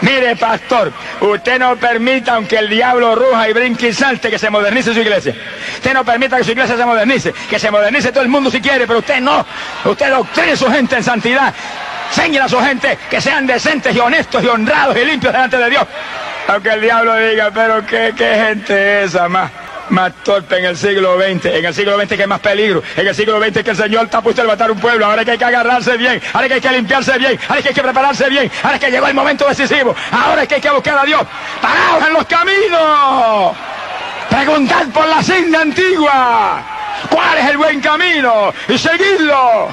Mire, pastor, usted no permita, aunque el diablo ruja y brinque y salte, que se modernice su iglesia. Usted no permita que su iglesia se modernice, que se modernice todo el mundo si quiere, pero usted no. Usted doctrine a su gente en santidad. Señala a su gente que sean decentes y honestos y honrados y limpios delante de Dios. Aunque el diablo diga, pero qué, qué gente es esa más más torpe en el siglo XX. En el siglo XX que es más peligro. En el siglo XX que el Señor está puesto a levantar un pueblo. Ahora que hay que agarrarse bien. Ahora que hay que limpiarse bien. Ahora que hay que prepararse bien. Ahora que llegó el momento decisivo. Ahora que hay que buscar a Dios. Parados en los caminos. Preguntad por la senda antigua. ¿Cuál es el buen camino? Y seguidlo.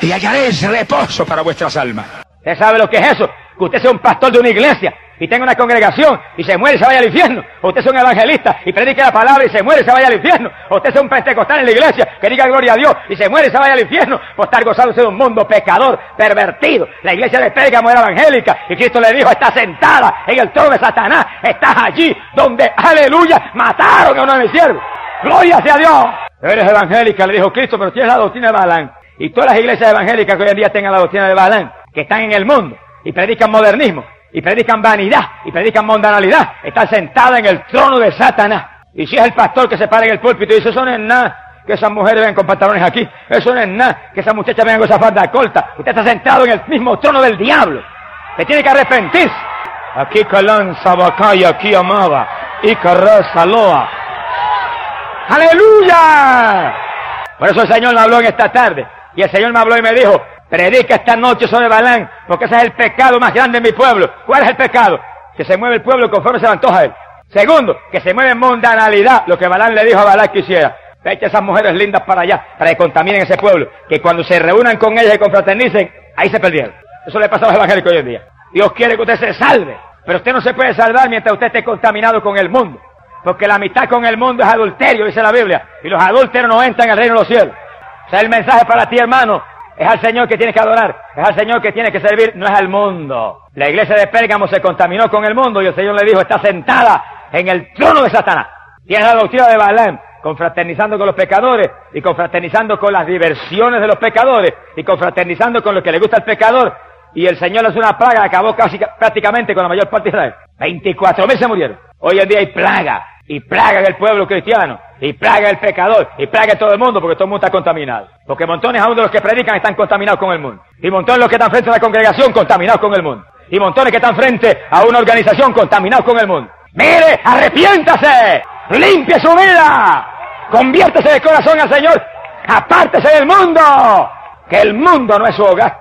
Y hallaréis reposo para vuestras almas. ¿Usted sabe lo que es eso? Que usted sea un pastor de una iglesia y tenga una congregación y se muere y se vaya al infierno. O usted es un evangelista y predique la palabra y se muere y se vaya al infierno. O usted es un pentecostal en la iglesia que diga gloria a Dios y se muere y se vaya al infierno por estar gozándose de un mundo pecador, pervertido. La iglesia de Pérgamo era evangélica y Cristo le dijo, está sentada en el trono de Satanás, estás allí donde, aleluya, mataron a uno de mis siervos. Gloria sea Dios. Eres evangélica, le dijo Cristo, pero tienes la doctrina de Balán. Y todas las iglesias evangélicas que hoy en día tengan la doctrina de Balán, que están en el mundo y predican modernismo, y predican vanidad y predican mundanalidad, están sentadas en el trono de Satanás. Y si es el pastor que se para en el púlpito y dice, eso no es nada, que esas mujeres vengan con pantalones aquí, eso no es nada, que esas muchachas vengan con esa falda corta, usted está sentado en el mismo trono del diablo. Se tiene que arrepentirse. Aquí calanza y aquí amaba, y carraza loa. ¡Aleluya! Por eso el Señor me habló en esta tarde. Y el Señor me habló y me dijo, Predica esta noche sobre Balán, porque ese es el pecado más grande en mi pueblo. ¿Cuál es el pecado? Que se mueve el pueblo conforme se le antoja él. Segundo, que se mueve en mundanalidad, lo que Balán le dijo a Balán que hiciera. Echa esas mujeres lindas para allá, para que contaminen ese pueblo. Que cuando se reúnan con ellas y confraternicen, ahí se perdieron. Eso le pasa a los evangélicos hoy en día. Dios quiere que usted se salve, pero usted no se puede salvar mientras usted esté contaminado con el mundo. Porque la mitad con el mundo es adulterio, dice la Biblia. Y los adúlteros no entran al reino de los cielos. O sea, el mensaje para ti, hermano, es al Señor que tienes que adorar. Es al Señor que tienes que servir. No es al mundo. La iglesia de Pérgamo se contaminó con el mundo y el Señor le dijo, está sentada en el trono de Satanás. Tiene la doctrina de Balaam, confraternizando con los pecadores y confraternizando con las diversiones de los pecadores y confraternizando con lo que le gusta al pecador. Y el Señor es una plaga, acabó casi prácticamente con la mayor parte de Israel. 24 mil se murieron. Hoy en día hay plaga y plaga en el pueblo cristiano y plaga el pecador, y plaga todo el mundo, porque todo el mundo está contaminado. Porque montones aún de los que predican están contaminados con el mundo. Y montones de los que están frente a la congregación contaminados con el mundo. Y montones que están frente a una organización contaminados con el mundo. Mire, arrepiéntase, limpie su vida, conviértese de corazón al Señor, apártese del mundo, que el mundo no es su hogar.